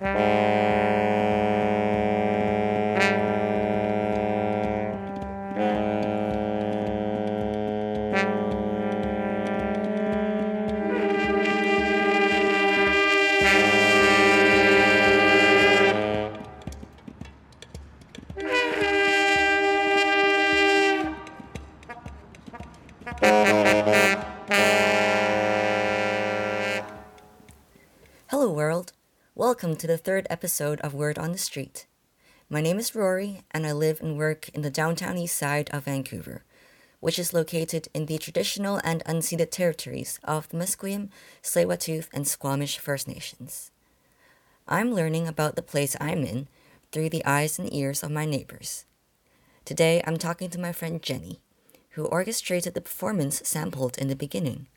Hello, Welcome to the third episode of Word on the Street. My name is Rory, and I live and work in the downtown east side of Vancouver, which is located in the traditional and unceded territories of the Musqueam, tsleil and Squamish First Nations. I'm learning about the place I'm in through the eyes and ears of my neighbors. Today, I'm talking to my friend Jenny, who orchestrated the performance sampled in the beginning.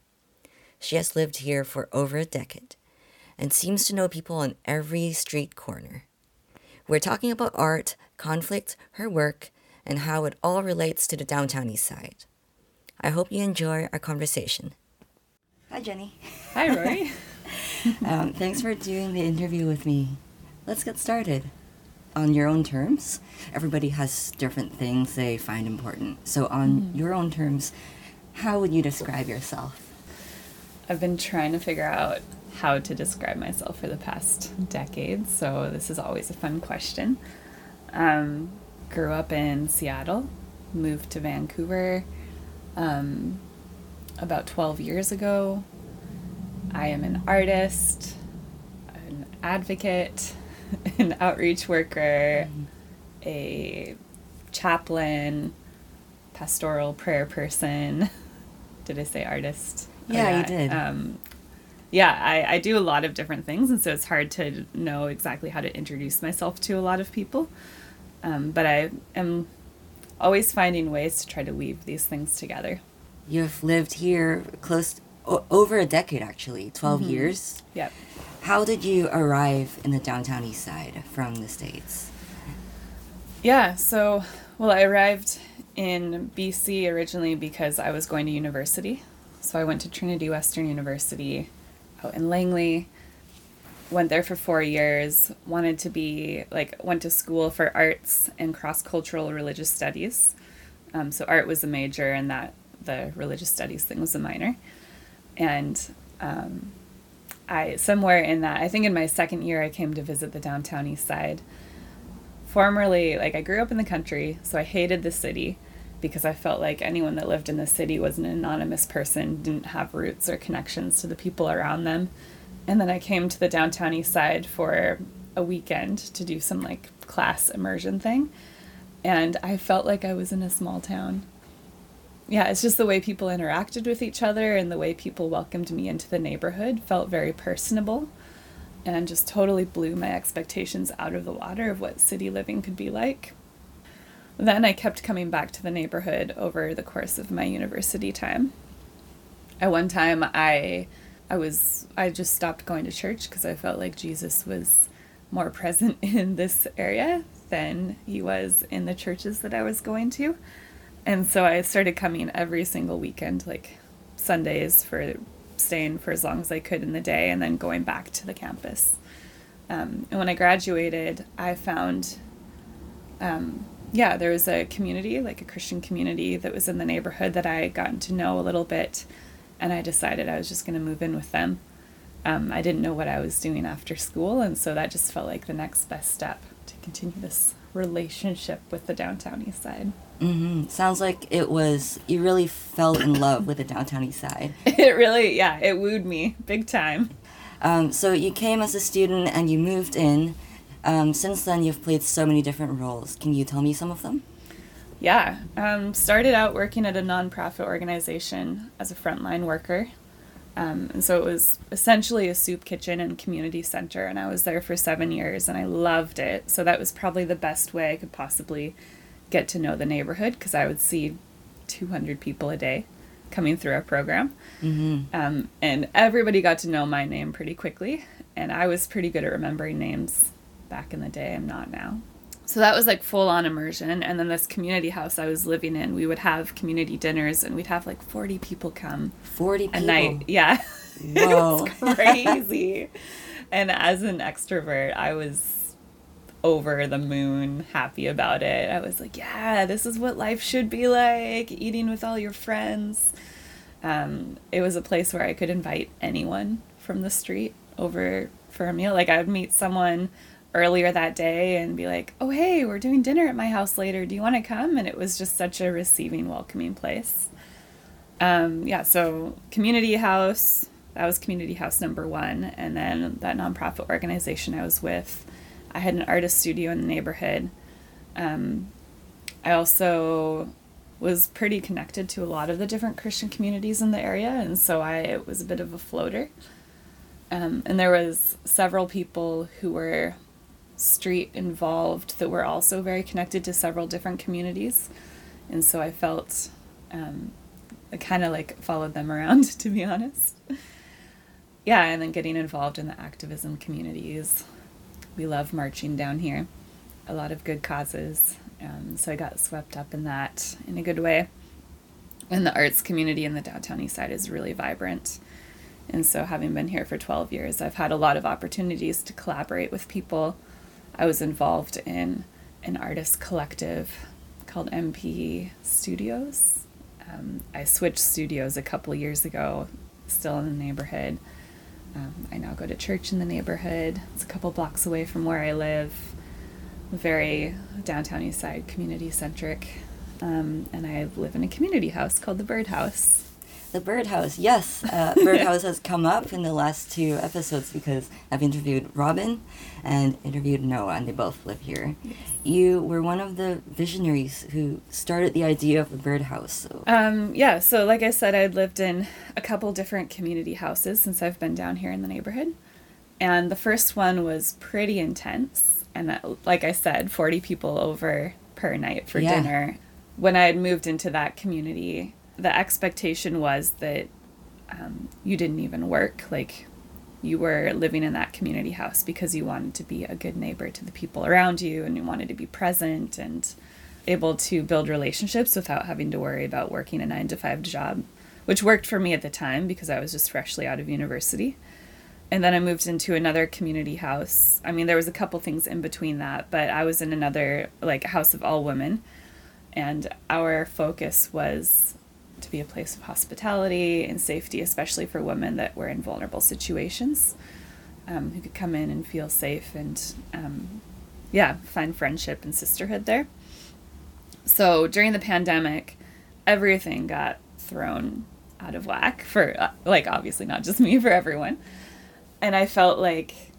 She has lived here for over a decade and seems to know people on every street corner. We're talking about art, conflict, her work, and how it all relates to the downtown east side. I hope you enjoy our conversation. Hi, Jenny. Hi, Rory. Um, thanks for doing the interview with me. Let's get started. On your own terms, everybody has different things they find important. So, on your own terms, how would you describe yourself? I've been trying to figure out how to describe myself for the past decade, so this is always a fun question. Um, grew up in Seattle, moved to Vancouver um, about 12 years ago. I am an artist, an advocate, an outreach worker, a chaplain, pastoral prayer person. Did I say artist? Oh, Yeah, you did. Um, yeah, I, I do a lot of different things, and so it's hard to know exactly how to introduce myself to a lot of people. Um, but I am always finding ways to try to weave these things together. You've lived here close o- over a decade, actually, 12 years. Yep. How did you arrive in the downtown east side from the States? Yeah, so, well, I arrived in BC originally because I was going to university. So I went to Trinity Western University out in Langley, went there for four years, wanted to be, like, went to school for arts and cross cultural religious studies. Um, so art was a major, and that the religious studies thing was a minor. And um, I, somewhere in that, I think in my second year, I came to visit the downtown east side formerly like I grew up in the country, so I hated the city because I felt like anyone that lived in the city was an anonymous person, didn't have roots or connections to the people around them. And then I came to the downtown east side for a weekend to do some like class immersion thing. And I felt like I was in a small town. Yeah, it's just the way people interacted with each other and the way people welcomed me into the neighborhood felt very personable and just totally blew my expectations out of the water of what city living could be like. Then I kept coming back to the neighborhood over the course of my university time. At one time I I was I just stopped going to church because I felt like Jesus was more present in this area than he was in the churches that I was going to. And so I started coming every single weekend, like Sundays for staying for as long as I could in the day and then going back to the campus. Um, and when I graduated, I found, um, yeah, there was a community, like a Christian community that was in the neighborhood that I had gotten to know a little bit. And I decided I was just going to move in with them. Um, I didn't know what I was doing after school. And so that just felt like the next best step to continue this relationship with the downtown east side. Mm-hmm. Sounds like it was, you really fell in love with the downtown east side. It really, yeah, it wooed me big time. Um, so you came as a student and you moved in. Um, since then, you've played so many different roles. Can you tell me some of them? Yeah, um, started out working at a nonprofit organization as a frontline worker. Um, and so it was essentially a soup kitchen and community center, and I was there for seven years and I loved it. So that was probably the best way I could possibly get to know the neighborhood because I would see 200 people a day coming through our program. Mm-hmm. Um, and everybody got to know my name pretty quickly, and I was pretty good at remembering names back in the day. I'm not now. So that was like full on immersion. And then this community house I was living in, we would have community dinners, and we'd have like 40 people come 40 people? a night. Yeah. Whoa. it was crazy. and as an extrovert, I was over the moon happy about it. I was like, yeah, this is what life should be like eating with all your friends. Um, it was a place where I could invite anyone from the street over for a meal. Like, I would meet someone earlier that day and be like, oh, hey, we're doing dinner at my house later. Do you want to come? And it was just such a receiving, welcoming place. Um, yeah, so community house, that was community house number one. And then that nonprofit organization I was with, I had an artist studio in the neighborhood. Um, I also was pretty connected to a lot of the different Christian communities in the area, and so I was a bit of a floater. Um, and there was several people who were street involved that were also very connected to several different communities, and so I felt um, I kind of like followed them around, to be honest. Yeah, and then getting involved in the activism communities. We love marching down here, a lot of good causes. Um, so I got swept up in that in a good way. And the arts community in the downtown east side is really vibrant. And so, having been here for 12 years, I've had a lot of opportunities to collaborate with people. I was involved in an artist collective called MP Studios um, I switched studios a couple years ago, still in the neighborhood. Um, I now go to church in the neighborhood. It's a couple blocks away from where I live. Very downtown east side, community centric. Um, and I live in a community house called the Birdhouse. The Birdhouse, yes. Uh, Birdhouse has come up in the last two episodes because I've interviewed Robin and interviewed Noah, and they both live here. Yes. You were one of the visionaries who started the idea of the Birdhouse. So. Um, yeah, so like I said, I'd lived in a couple different community houses since I've been down here in the neighborhood. And the first one was pretty intense. And that, like I said, 40 people over per night for yeah. dinner. When I had moved into that community, the expectation was that um, you didn't even work. Like you were living in that community house because you wanted to be a good neighbor to the people around you and you wanted to be present and able to build relationships without having to worry about working a nine to five job, which worked for me at the time because I was just freshly out of university. And then I moved into another community house. I mean, there was a couple things in between that, but I was in another, like, house of all women. And our focus was to be a place of hospitality and safety, especially for women that were in vulnerable situations, um, who could come in and feel safe and, um, yeah, find friendship and sisterhood there. So during the pandemic, everything got thrown out of whack for, uh, like, obviously not just me, for everyone. And I felt like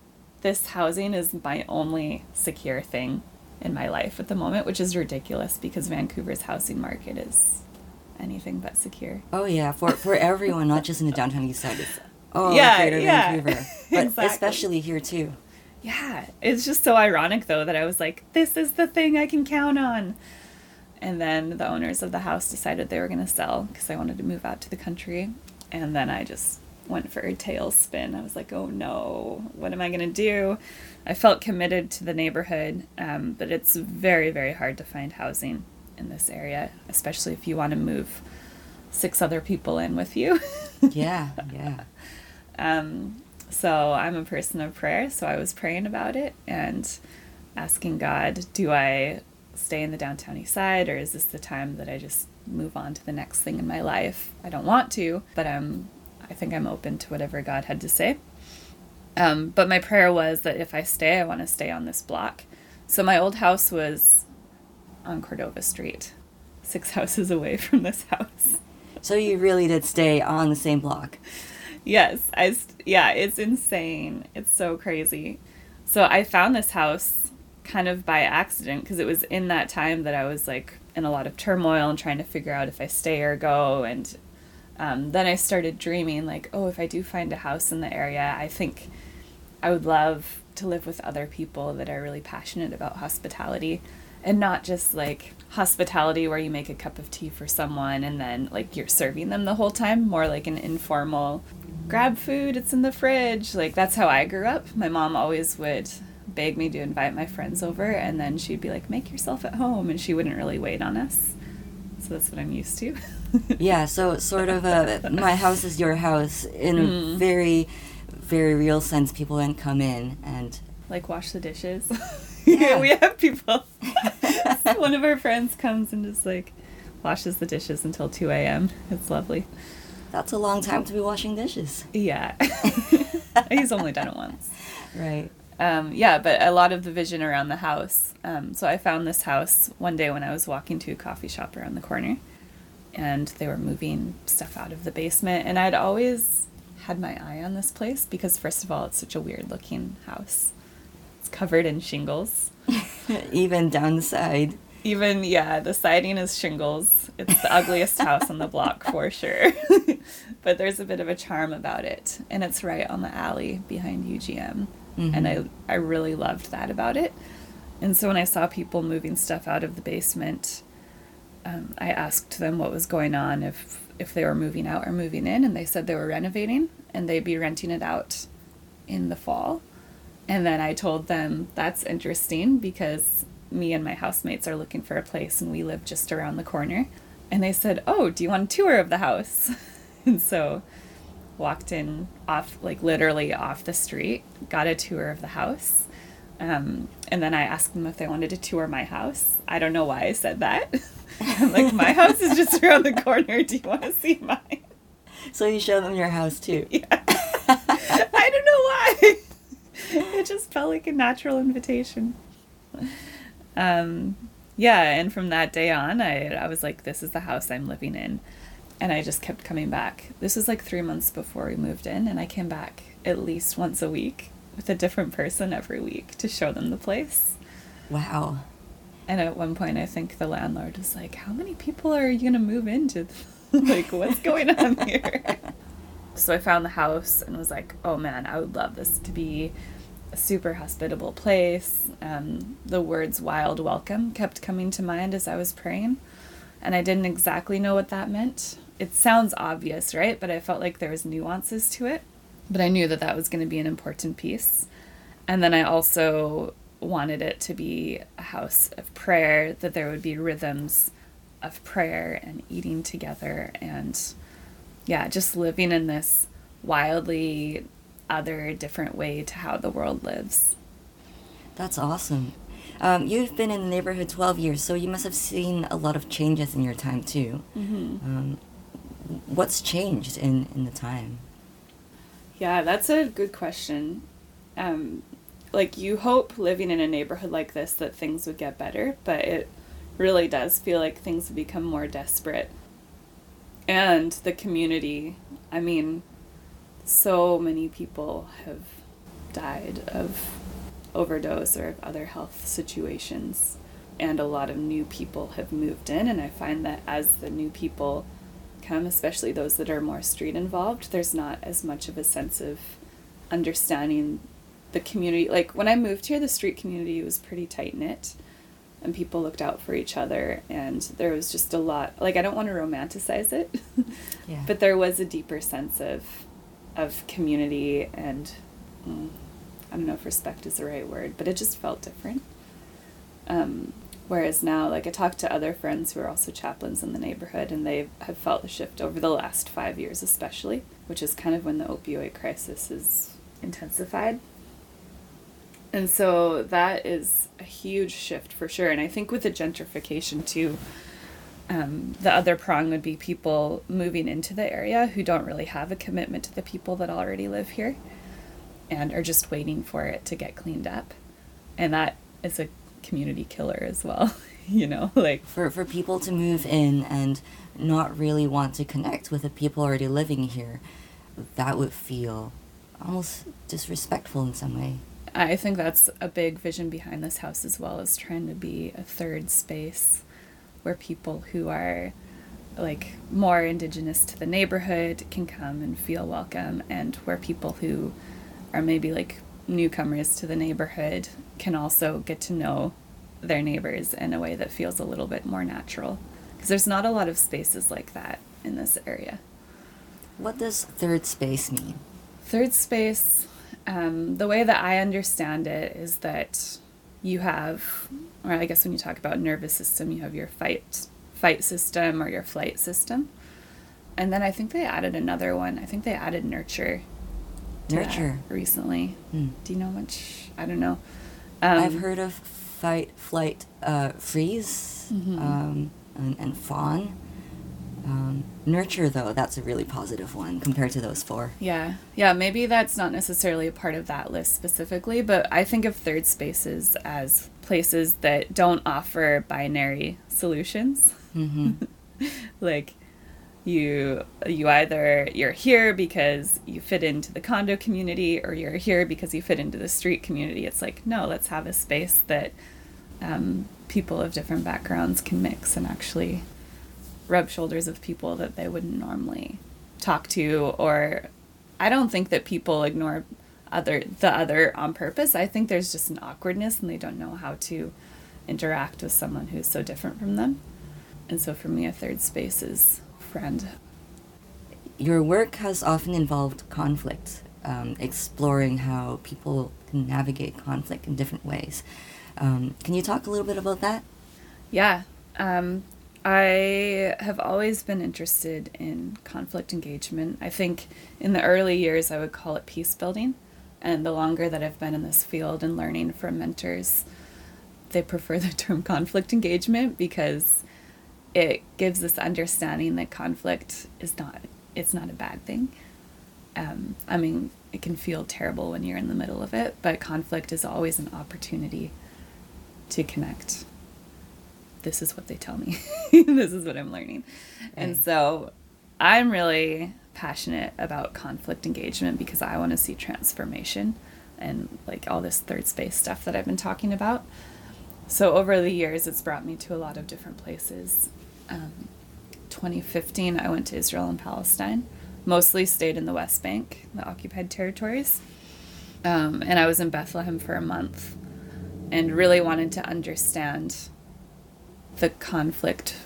this housing is my only secure thing in my life at the moment, which is ridiculous because Vancouver's housing market is anything but secure. Oh yeah, for for everyone, not just in the downtown east side. It's oh yeah, greater yeah. Vancouver, but exactly. especially here too. Yeah, it's just so ironic though that I was like, this is the thing I can count on. And then the owners of the house decided they were going to sell because I wanted to move out to the country. And then I just went for a tailspin. I was like, oh no, what am I going to do? I felt committed to the neighborhood, um, but it's very, very hard to find housing in this area, especially if you want to move six other people in with you. yeah, yeah. Um, so I'm a person of prayer, so I was praying about it and asking God, do I stay in the downtown east side or is this the time that I just move on to the next thing in my life? I don't want to, but I'm I think I'm open to whatever God had to say. Um, but my prayer was that if I stay, I want to stay on this block. So my old house was on Cordova Street, six houses away from this house. So you really did stay on the same block. Yes, I yeah, it's insane. It's so crazy. So I found this house kind of by accident because it was in that time that I was like in a lot of turmoil and trying to figure out if I stay or go. And um, then I started dreaming like, oh, if I do find a house in the area, I think I would love to live with other people that are really passionate about hospitality and not just like hospitality where you make a cup of tea for someone and then like you're serving them the whole time. More like an informal grab food it's in the fridge. Like that's how i grew up. My mom always would beg me to invite my friends over and then she'd be like make yourself at home. And she wouldn't really wait on us. So that's what i'm used to. Yeah so sort of a my house is your house in a mm. very very real sense. People then come in and like wash the dishes. Yeah. we have people. One of our friends comes and just like washes the dishes until 2 a.m. It's lovely. that's a long time to be washing dishes. Yeah. He's only done it once. Right. Um, yeah, but a lot of the vision around the house. Um, so I found this house one day when I was walking to a coffee shop around the corner, and they were moving stuff out of the basement. And I'd always had my eye on this place because, first of all, it's such a weird looking house. Covered in shingles. Even down the side. Even, yeah, the siding is shingles. It's the ugliest house on the block for sure. but there's a bit of a charm about it. And it's right on the alley behind UGM. And I, I really loved that about it. And so when I saw people moving stuff out of the basement, um, I asked them what was going on, if if they were moving out or moving in, and they said they were renovating and they'd be renting it out in the fall. And then I told them that's interesting because me and my housemates are looking for a place and we live just around the corner. And they said, "Oh, do you want a tour of the house?" and so walked in off like literally off the street, got a tour of the house. Um, and then I asked them if they wanted to tour my house. I don't know why I said that. I'm like, my house is just around the corner. Do you want to see mine? So you show them your house too. Yeah. I don't know why. It just felt like a natural invitation. Um, yeah, and from that day on, I, I was like, this is the house I'm living in. And I just kept coming back. This was like three months before we moved in, and I came back at least once a week with a different person every week to show them the place. Wow. And at one point, I think the landlord was like, How many people are you going to move into? like, what's going on here? so I found the house and was like, Oh man, I would love this to be super hospitable place. Um, the words wild welcome kept coming to mind as I was praying. And I didn't exactly know what that meant. It sounds obvious, right? But I felt like there was nuances to it. But I knew that that was going to be an important piece. And then I also wanted it to be a house of prayer, that there would be rhythms of prayer and eating together and, yeah, just living in this wildly other, different way to how the world lives. That's awesome. Um, you've been in the neighborhood 12 years, so you must have seen a lot of changes in your time too. Mm-hmm. Um, what's changed in, in the time? Yeah, that's a good question. Um, like, you hope living in a neighborhood like this that things would get better, but it really does feel like things have become more desperate. And the community, I mean, so many people have died of overdose or of other health situations, and a lot of new people have moved in. And I find that as the new people come, especially those that are more street involved, there's not as much of a sense of understanding the community. Like when I moved here, the street community was pretty tight knit and people looked out for each other and there was just a lot like I don't want to romanticize it. Yeah. but there was a deeper sense of of community and mm, I don't know if respect is the right word, but it just felt different. Um, whereas now, like I talked to other friends who are also chaplains in the neighborhood, and they have felt the shift over the last five years, especially, which is kind of when the opioid crisis is intensified. And so that is a huge shift for sure. And I think with the gentrification too, um, the other prong would be people moving into the area who don't really have a commitment to the people that already live here and are just waiting for it to get cleaned up. And that is a community killer as well, you know, like For, for people to move in and not really want to connect with the people already living here, that would feel almost disrespectful in some way. I think that's a big vision behind this house as well as trying to be a third space where people who are like more indigenous to the neighborhood can come and feel welcome and where people who are maybe like newcomers to the neighborhood can also get to know their neighbors in a way that feels a little bit more natural because there's not a lot of spaces like that in this area. What does third space mean? Third space, um, the way that I understand it is that you have, or I guess when you talk about nervous system, you have your fight fight system or your flight system, and then I think they added another one. I think they added nurture, Nurture. recently. Hmm. Do you know much? I don't know. Um, I've heard of fight, flight, uh, freeze, Mhm. um, and, and fawn. Um, nurture, though, that's a really positive one compared to those four. Yeah, yeah, maybe that's not necessarily a part of that list specifically, but I think of third spaces as places that don't offer binary solutions. hmm like you you either you're here because you fit into the condo community or you're here because you fit into the street community. It's like, no, let's have a space that um, people of different backgrounds can mix and actually rub shoulders with people that they wouldn't normally talk to or I don't think that people ignore other the other on purpose. I think there's just an awkwardness and they don't know how to interact with someone who's so different from them. And so for me a third space is friend. Your work has often involved conflict, um, exploring how people can navigate conflict in different ways. Um, can you talk a little bit about that? Yeah. Um, I have always been interested in conflict engagement. I think in the early years, I would call it peace building. And the longer that I've been in this field and learning from mentors, they prefer the term conflict engagement because it gives this understanding that conflict is not it's not a bad thing. Um, I mean, it can feel terrible when you're in the middle of it, but conflict is always an opportunity to connect this is what they tell me. this is what I'm learning. And so I'm really passionate about conflict engagement because I want to see transformation and like all this third space stuff that I've been talking about. So over the years, it's brought me to a lot of different places. Um, 2015, I went to Israel and Palestine, mostly stayed in the West Bank, the occupied territories. Um, and I was in Bethlehem for a month and really wanted to understand the conflict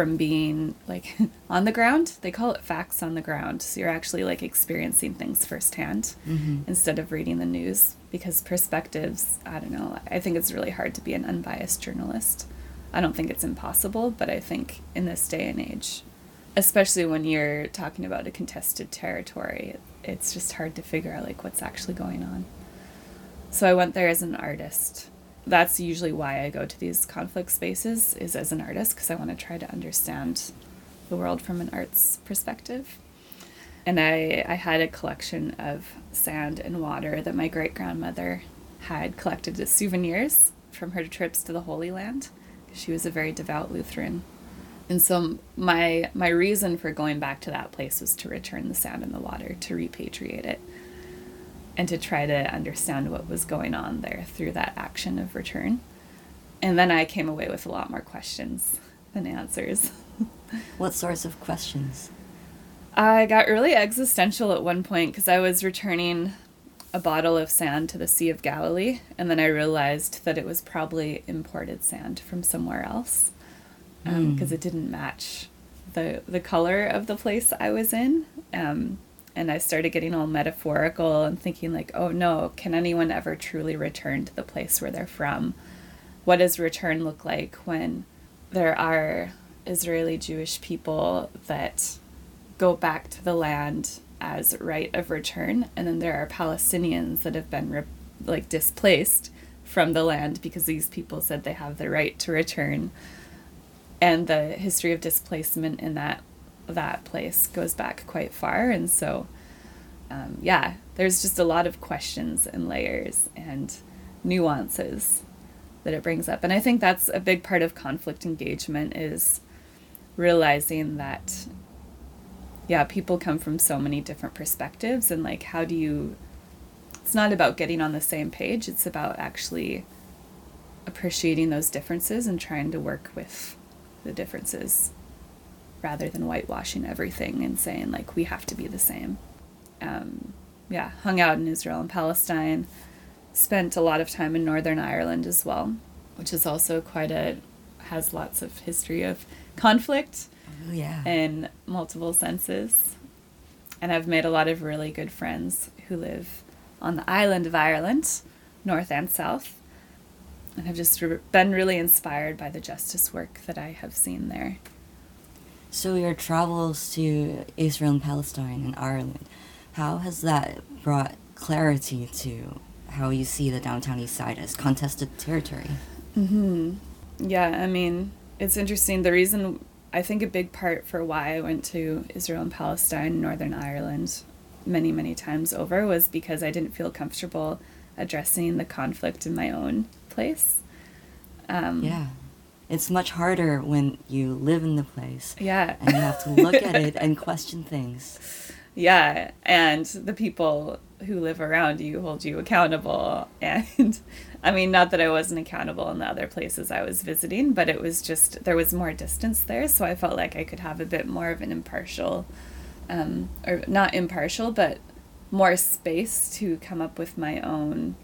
from being like on the ground. They call it facts on the ground. So you're actually like experiencing things firsthand Mhm. instead of reading the news because perspectives, I don't know. I think it's really hard to be an unbiased journalist. I don't think it's impossible, but I think in this day and age, especially when you're talking about a contested territory, it's just hard to figure out like what's actually going on. So I went there as an artist. That's usually why I go to these conflict spaces is as an artist because I want to try to understand the world from an arts perspective. And I, I had a collection of sand and water that my great grandmother had collected as souvenirs from her trips to the Holy Land. She was a very devout Lutheran. And so my my reason for going back to that place was to return the sand and the water, to repatriate it, and to try to understand what was going on there through that action of return. And then I came away with a lot more questions than answers. What sorts of questions? I got really existential at one point because I was returning a bottle of sand to the Sea of Galilee, and then I realized that it was probably imported sand from somewhere else because Mm. it didn't match the the color of the place I was in. Um, and I started getting all metaphorical and thinking like, oh no, can anyone ever truly return to the place where they're from? What does return look like when there are Israeli Jewish people that go back to the land as right of return, and then there are Palestinians that have been re- like displaced from the land because these people said they have the right to return, and the history of displacement in that that place goes back quite far, and so um, yeah, there's just a lot of questions and layers and nuances that it brings up, and I think that's a big part of conflict engagement is realizing that yeah, people come from so many different perspectives and like how do you it's not about getting on the same page, it's about actually appreciating those differences and trying to work with the differences rather than whitewashing everything and saying like we have to be the same. Um, yeah, hung out in Israel and Palestine, spent a lot of time in Northern Ireland as well, which is also quite a has lots of history of conflict Oh, yeah. in multiple senses. And I've made a lot of really good friends who live on the island of Ireland, north and south. And have just re- been really inspired by the justice work that I have seen there. So your travels to Israel and Palestine and Ireland, how has that brought clarity to how you see the downtown east side as contested territory. Mm-hmm. Yeah, I mean, it's interesting. The reason I think a big part for why I went to Israel and Palestine, Northern Ireland, many, many times over was because I didn't feel comfortable addressing the conflict in my own place. Um, yeah. It's much harder when you live in the place. Yeah. And you have to look at it and question things. Yeah. And the people who live around you hold you accountable. And I mean, not that I wasn't accountable in the other places I was visiting, but it was just, there was more distance there. So I felt like I could have a bit more of an impartial, um, or not impartial, but more space to come up with my own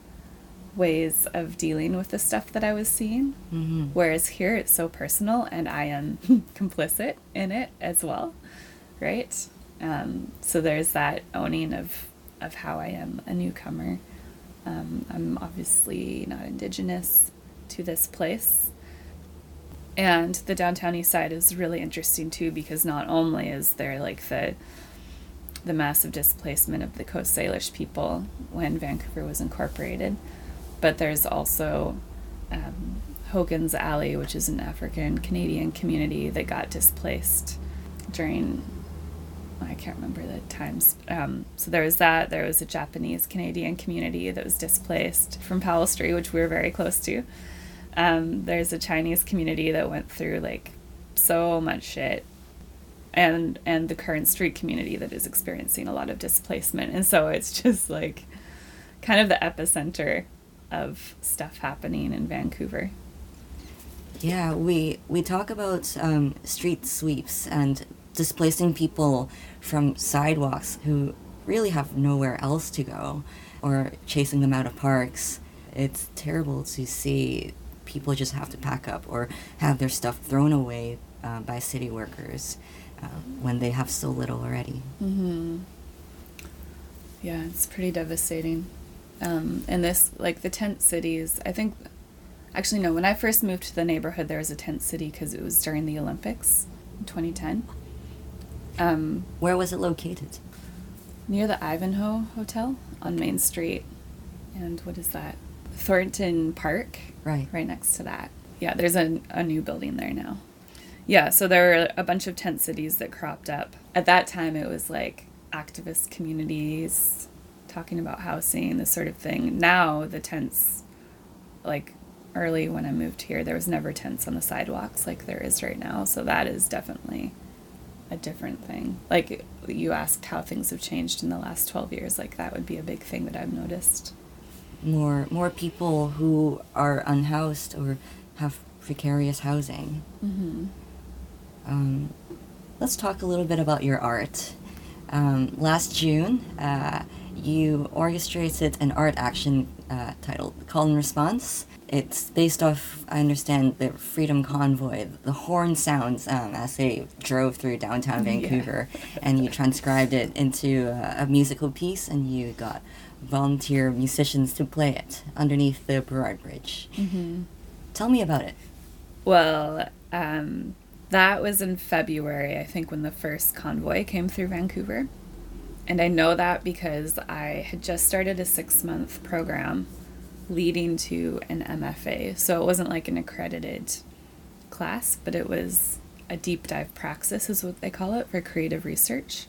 ways of dealing with the stuff that I was seeing. Mm-hmm. Whereas here it's so personal and I am complicit in it as well, right? Um, so there's that owning of, of how I am a newcomer. Um, I'm obviously not indigenous to this place. And the downtown east side is really interesting too because not only is there like the the massive displacement of the Coast Salish people when Vancouver was incorporated, but there's also um, Hogan's Alley, which is an African Canadian community that got displaced during I can't remember the times. Um, so there was that. There was a Japanese Canadian community that was displaced from Powell Street, which we were very close to. Um, there's a Chinese community that went through like so much shit, and and the current street community that is experiencing a lot of displacement. And so it's just like kind of the epicenter of stuff happening in Vancouver. Yeah, we we talk about um, street sweeps and displacing people from sidewalks who really have nowhere else to go, or chasing them out of parks. It's terrible to see people just have to pack up or have their stuff thrown away uh, by city workers uh, when they have so little already. Mm-hmm. Yeah, it's pretty devastating um, and this like the tent cities i think actually no when i first moved to the neighborhood there was a tent city because it was during the olympics in 2010 um, where was it located? near the ivanhoe hotel on main street. And what is that? Thornton park? Right. Right next to that. Yeah there's a, a new building there now. Yeah so there were a bunch of tent cities that cropped up. At that time it was like activist communities talking about housing, this sort of thing. Now the tents, like early when I moved here, there was never tents on the sidewalks like there is right now. So that is definitely a different thing. Like you asked how things have changed in the last 12 years, like that would be a big thing that I've noticed. More more people who are unhoused or have precarious housing. Mm-hmm. Um, let's talk a little bit about your art. Um, last June, uh, you orchestrated an art action uh, titled Call and Response. It's based off, I understand, the Freedom Convoy, the horn sounds um, as they drove through downtown Vancouver, yeah. and you transcribed it into a, a, musical piece, and you got volunteer musicians to play it underneath the Burrard Bridge. Mm-hmm. Tell me about it. Well, um, that was in February, I think, when the first convoy came through Vancouver. And I know that because I had just started a six month program leading to an MFA. So it wasn't like an accredited class, but it was a deep dive praxis, is what they call it, for creative research.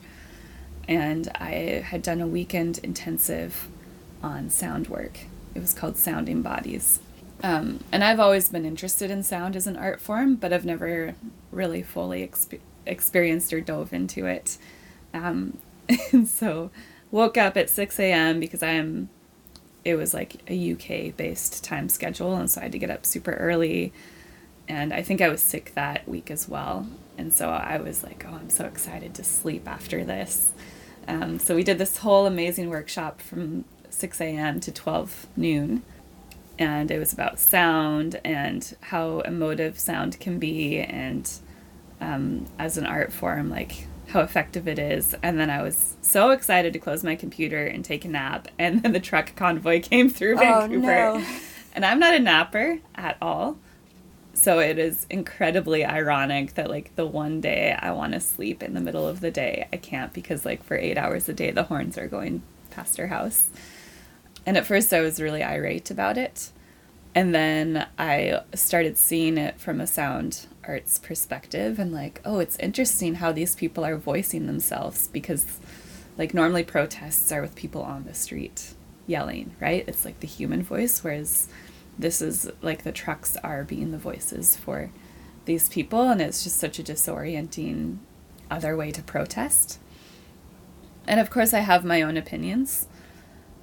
And I had done a weekend intensive on sound work. It was called Sounding Bodies. Um, and I've always been interested in sound as an art form, but I've never really fully exp- experienced or dove into it. Um, and so woke up at 6 a.m. because I'm it was like a UK based time schedule and so I had to get up super early and I think I was sick that week as well and so I was like oh I'm so excited to sleep after this um, so we did this whole amazing workshop from 6 a.m. to 12 noon and it was about sound and how emotive sound can be and um, as an art form like how effective it is. And then I was so excited to close my computer and take a nap. And then the truck convoy came through oh, Vancouver. Oh, no. And I'm not a napper at all. So it is incredibly ironic that like the one day I want to sleep in the middle of the day, I can't because like for eight hours a day the horns are going past our house. And at first, I was really irate about it. And then I started seeing it from a sound perspective and, like, oh, it's interesting how these people are voicing themselves because, like, normally protests are with people on the street yelling, right? It's like the human voice, whereas this is like the trucks are being the voices for these people. And it's just such a disorienting other way to protest. And of course, I have my own opinions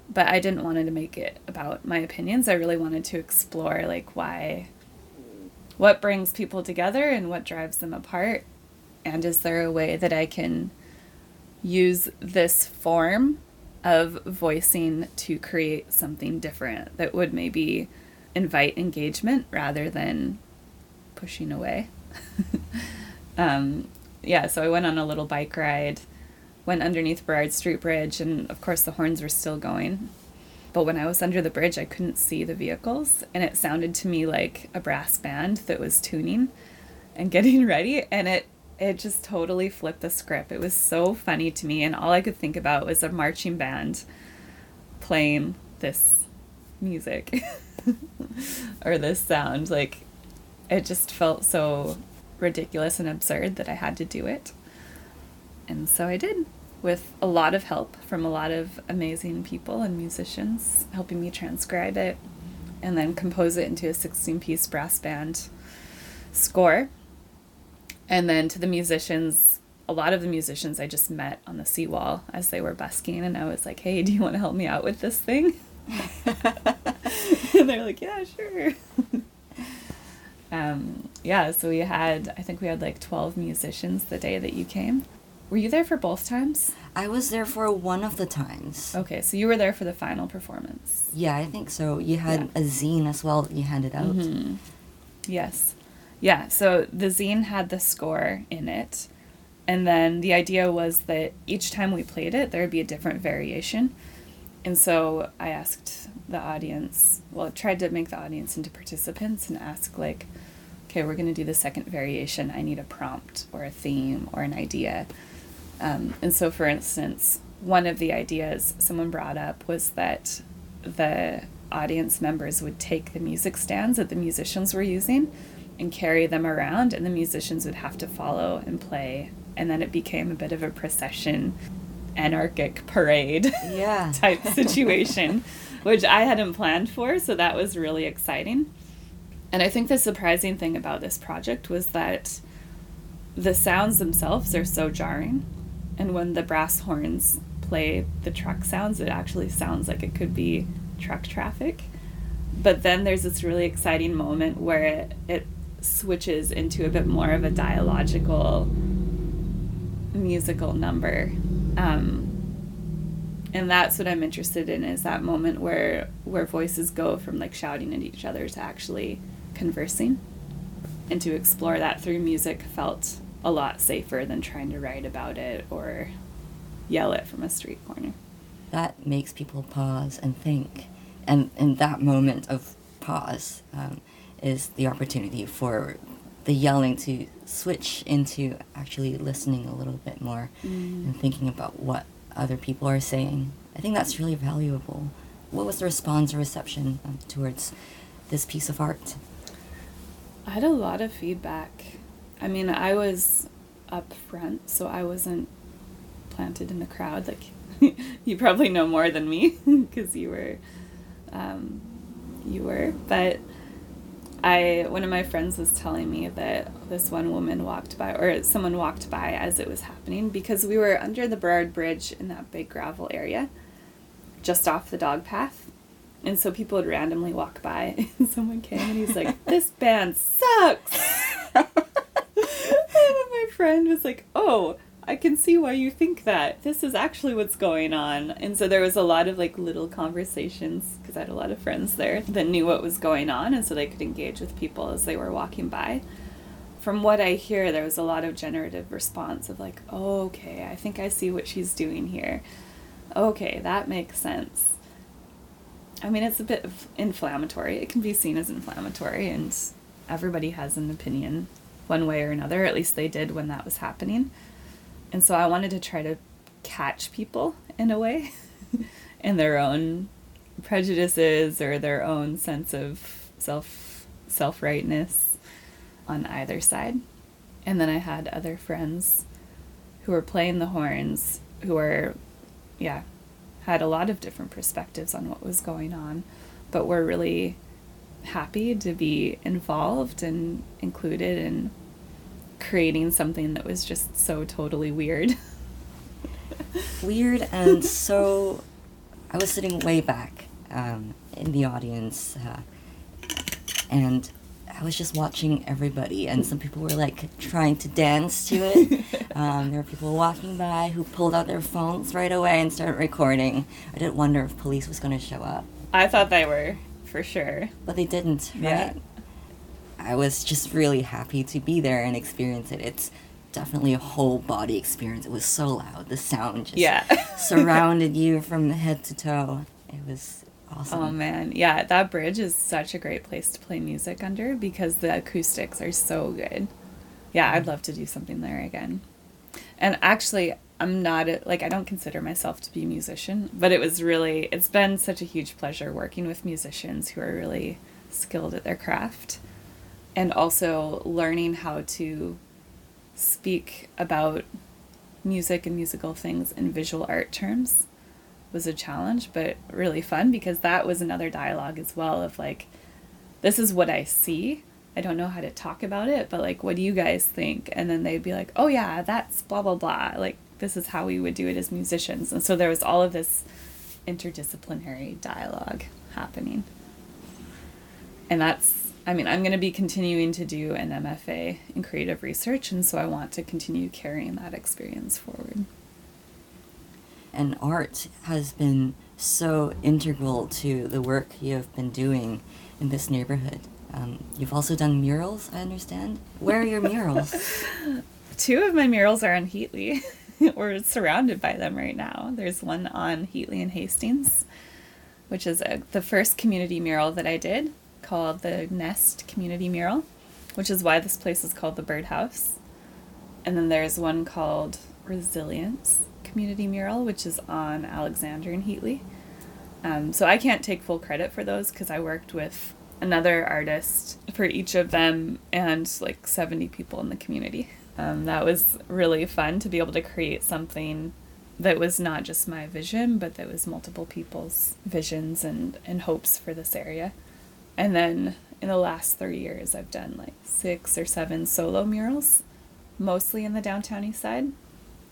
but I didn't want to make it about my opinions. I really wanted to explore like why what brings people together and what drives them apart and is there a way that I can use this form of voicing to create something different that would maybe invite engagement rather than pushing away. um, yeah, so I went on a little bike ride went underneath Burrard Street Bridge, and of course the horns were still going. But when I was under the bridge, I couldn't see the vehicles, and it sounded to me like a brass band that was tuning and getting ready, and it it just totally flipped the script. It was so funny to me, and all I could think about was a marching band playing this music or this sound. Like, it just felt so ridiculous and absurd that I had to do it. And so I did with a lot of help from a lot of amazing people and musicians helping me transcribe it and then compose it into a 16 piece brass band score. And then to the musicians, a lot of the musicians I just met on the seawall as they were busking, and I was like, hey, do you want to help me out with this thing? and they're like, yeah, sure. um, yeah, so we had, I think we had like 12 musicians the day that you came. Were you there for both times? I was there for one of the times. Okay, so you were there for the final performance. Yeah, I think so. You had yeah. a zine as well that you handed out. Mm-hmm. Yes. Yeah, so the zine had the score in it. And then the idea was that each time we played it, there would be a different variation. And so I asked the audience, well, I tried to make the audience into participants and ask, like, okay, we're going to do the second variation. I need a prompt or a theme or an idea. Um, and so, for instance, one of the ideas someone brought up was that the audience members would take the music stands that the musicians were using and carry them around, and the musicians would have to follow and play. And then it became a bit of a procession, anarchic parade yeah. type situation, which I hadn't planned for. So that was really exciting. And I think the surprising thing about this project was that the sounds themselves are so jarring and when the brass horns play the truck sounds, it actually sounds like it could be truck traffic. But then there's this really exciting moment where it, it switches into a bit more of a dialogical musical number. Um, and that's what I'm interested in is that moment where where voices go from like shouting at each other to actually conversing. And to explore that through music felt a lot safer than trying to write about it or yell it from a street corner. That makes people pause and think. And in that moment of pause um, is the opportunity for the yelling to switch into actually listening a little bit more mm. and thinking about what other people are saying. I think that's really valuable. What was the response or reception um, towards this piece of art? I had a lot of feedback I mean, I was up front, so I wasn't planted in the crowd. Like, you probably know more than me because you were, um, you were. But I, one of my friends was telling me that this one woman walked by, or someone walked by as it was happening, because we were under the Burrard Bridge in that big gravel area, just off the dog path. And so people would randomly walk by, and someone came and he's like, This band sucks. Friend was like, "Oh, I can see why you think that. This is actually what's going on." And so there was a lot of like little conversations because I had a lot of friends there that knew what was going on, and so they could engage with people as they were walking by. From what I hear, there was a lot of generative response of like, oh, "Okay, I think I see what she's doing here. Okay, that makes sense." I mean, it's a bit inflammatory. It can be seen as inflammatory, and everybody has an opinion one way or another. At least they did when that was happening. And so I wanted to try to catch people in a way in their own prejudices or their own sense of self self rightness on either side. And then I had other friends who were playing the horns who were yeah, had a lot of different perspectives on what was going on, but were really happy to be involved and included in creating something that was just so totally weird. weird and so I was sitting way back um, in the audience, uh, and I was just watching everybody, and some people were like trying to dance to it. um, there were people walking by who pulled out their phones right away and started recording. I didn't wonder if police was going to show up. I thought they were, for sure. But they didn't, right? Yeah. I was just really happy to be there and experience it. It's definitely a whole body experience. It was so loud. The sound just yeah. surrounded you from head to toe. It was awesome. Oh man, yeah, that bridge is such a great place to play music under because the acoustics are so good. Yeah, I'd love to do something there again. And actually, I'm not a, like I don't consider myself to be a musician, but it was really it's been such a huge pleasure working with musicians who are really skilled at their craft and also learning how to speak about music and musical things in visual art terms was a challenge, but really fun because that was another dialogue as well of like, this is what I see. I don't know how to talk about it, but like, what do you guys think? And then they'd be like, oh yeah, that's blah, blah, blah. Like, this is how we would do it as musicians. And so there was all of this interdisciplinary dialogue happening. And that's I mean, I'm going to be continuing to do an MFA in creative research, and so I want to continue carrying that experience forward. And art has been so integral to the work you have been doing in this neighborhood. Um, you've also done murals, I understand. Where are your murals? Two of my murals are on Heatley. We're surrounded by them right now. There's one on Heatley and Hastings, which is a, the first community mural that I did called the Nest Community Mural, which is why this place is called the Birdhouse. And then there's one called Resilience Community Mural, which is on Alexander and Heatley. Um, so I can't take full credit for those because I worked with another artist for each of them and like 70 people in the community. Um, that was really fun to be able to create something that was not just my vision, but that was multiple people's visions and, and hopes for this area. And then in the last three years, I've done like six or seven solo murals, mostly in the downtown east side.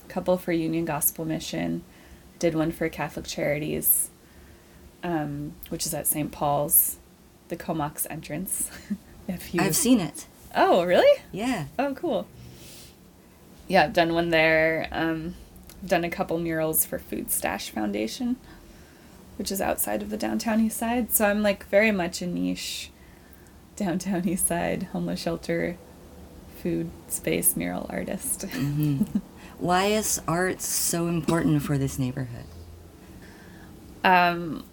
A couple for Union Gospel Mission, did one for Catholic Charities, um, which is at St. Paul's, the Comox entrance. if you I've seen it. Oh, really? Yeah. Oh, cool. Yeah, I've done one there. Um, done a couple murals for Food Stash Foundation which is outside of the downtown east side. So I'm like very much a niche downtown east side homeless shelter food space mural artist. Mm-hmm. Why is art so important for this neighborhood? Um,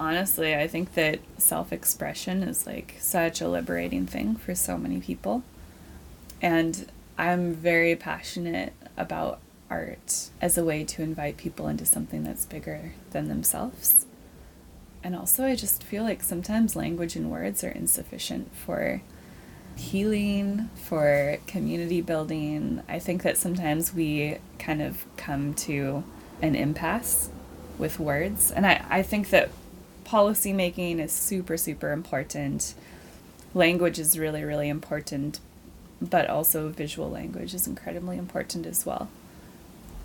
honestly, I think that self expression is like such a liberating thing for so many people. And I'm very passionate about art as a way to invite people into something that's bigger than themselves. And also, I just feel like sometimes language and words are insufficient for healing, for community building. I think that sometimes we kind of come to an impasse with words. And I, I think that policy making is super, super important. Language is really, really important, but also visual language is incredibly important as well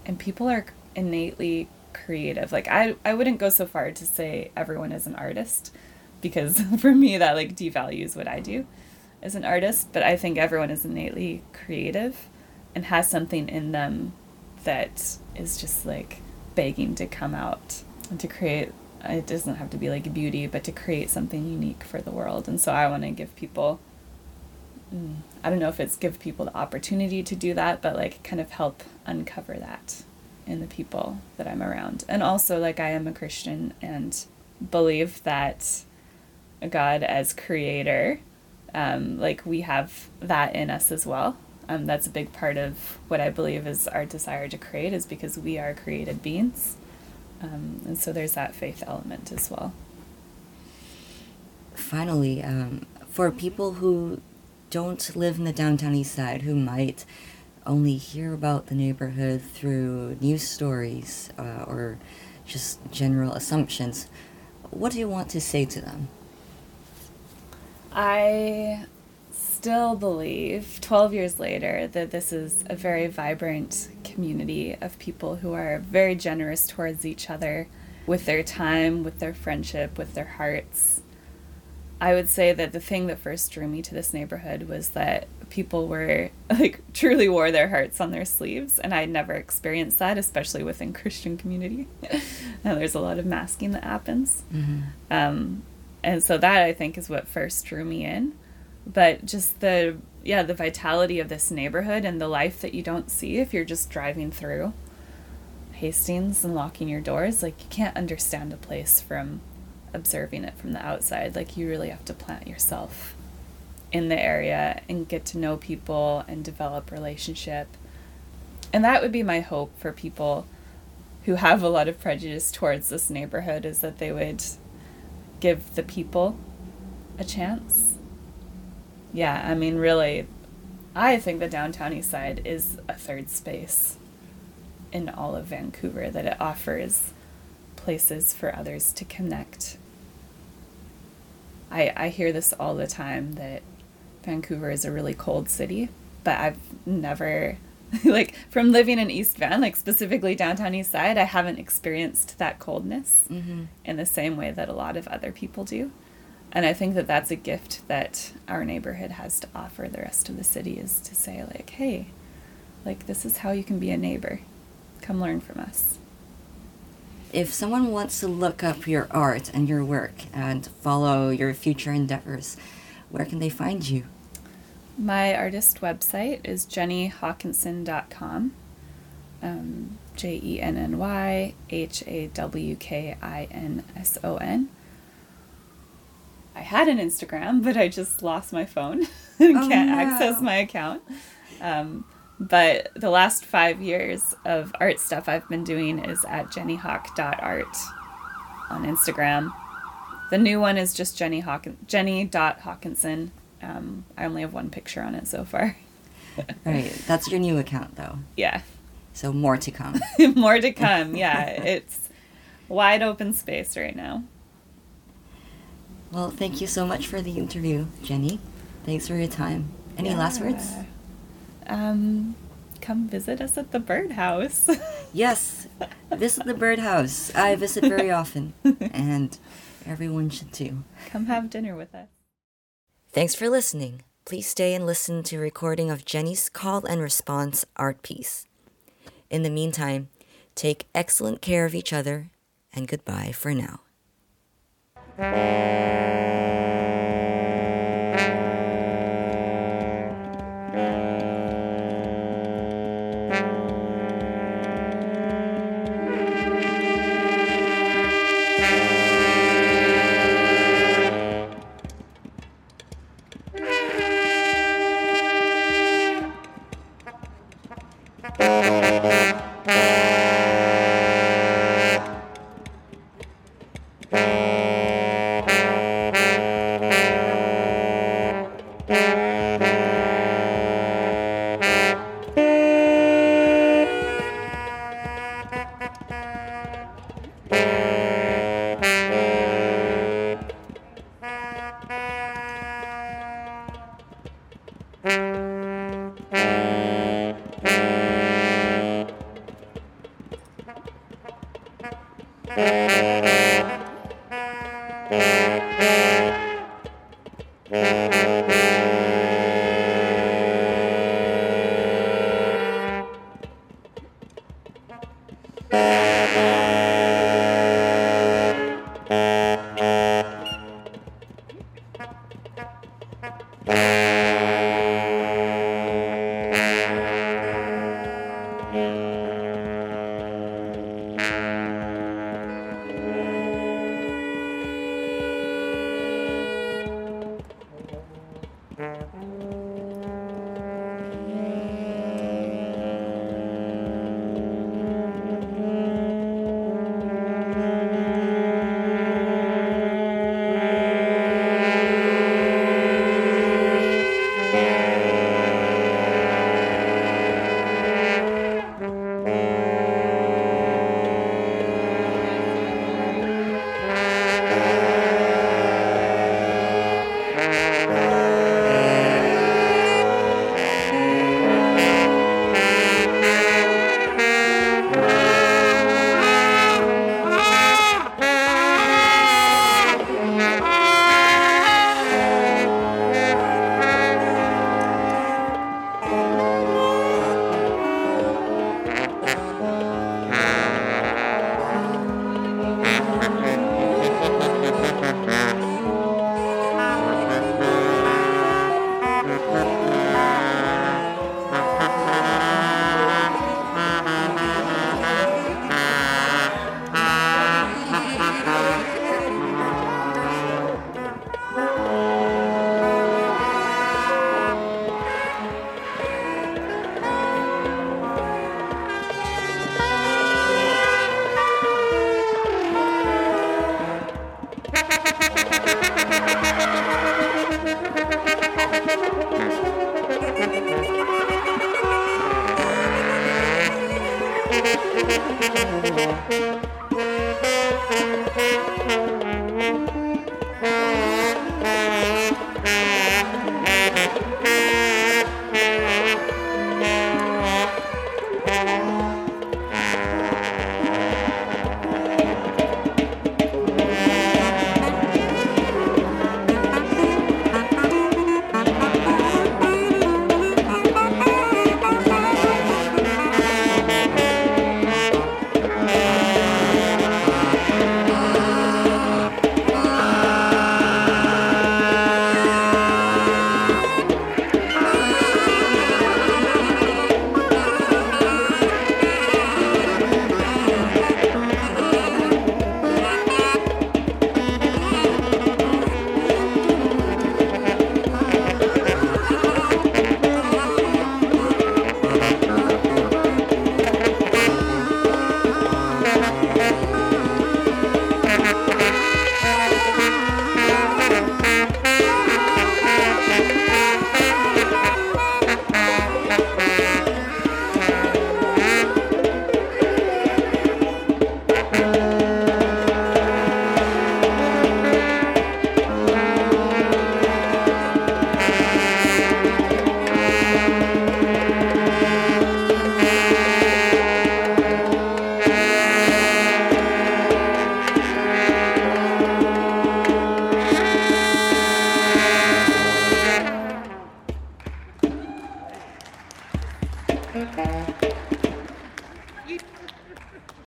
and people are innately creative. Like I I wouldn't go so far to say everyone is an artist because for me that like devalues what I do as an artist, but I think everyone is innately creative and has something in them that is just like begging to come out and to create it doesn't have to be like beauty, but to create something unique for the world. And so I want to give people mm, I don't know if it's give people the opportunity to do that, but like kind of help uncover that in the people that I'm around. And also, like, I am a Christian and believe that God as creator, um, like, we have that in us as well. Um, that's a big part of what I believe is our desire to create, is because we are created beings. Um, and so there's that faith element as well. Finally, um, for people who don't live in the downtown east side, who might only hear about the neighborhood through news stories uh, or just general assumptions, what do you want to say to them? I still believe, 12 years later, that this is a very vibrant community of people who are very generous towards each other with their time, with their friendship, with their hearts. I would say that the thing that first drew me to this neighborhood was that people were like truly wore their hearts on their sleeves and I'd never experienced that, especially within Christian community. now there's a lot of masking that happens. Mm-hmm. Um, and so that I think is what first drew me in. But just the yeah, the vitality of this neighborhood and the life that you don't see if you're just driving through Hastings and locking your doors, like you can't understand a place from observing it from the outside. Like you really have to plant yourself in the area and get to know people and develop relationship. And that would be my hope for people who have a lot of prejudice towards this neighborhood is that they would give the people a chance. Yeah, I mean, really, I think the downtown east side is a third space in all of Vancouver, that it offers places for others to connect. I, I hear this all the time that Vancouver is a really cold city, but I've never like from living in East Van, like specifically downtown East Side, I haven't experienced that coldness Mm-hmm. in the same way that a lot of other people do. And I think that that's a gift that our neighborhood has to offer the rest of the city is to say like, hey, like this is how you can be a neighbor. Come learn from us. If someone wants to look up your art and your work and follow your future endeavors, where can they find you? My artist website is jennyhawkinson.com. Um, J E N N Y H A W K I N S O N. I had an Instagram, but I just lost my phone and Oh, can't no. access my account. Um, but the last five years of art stuff I've been doing is at jennyhawk.art on Instagram. The new one is just Jenny Hawkin Jenny.Hawkinson. Um, I only have one picture on it so far. Right, that's your new account though. Yeah. So more to come. More to come. Yeah. It's wide open space right now. well, thank you so much for the interview, Jenny. Thanks for your time. Any last words? Yeah. Um, come visit us at the birdhouse. Yes, visit the birdhouse. I visit very often, and everyone should too. come have dinner with us. Thanks for listening. Please stay and listen to a recording of Jenny's call and response art piece. In the meantime, take excellent care of each other, and goodbye for now. Música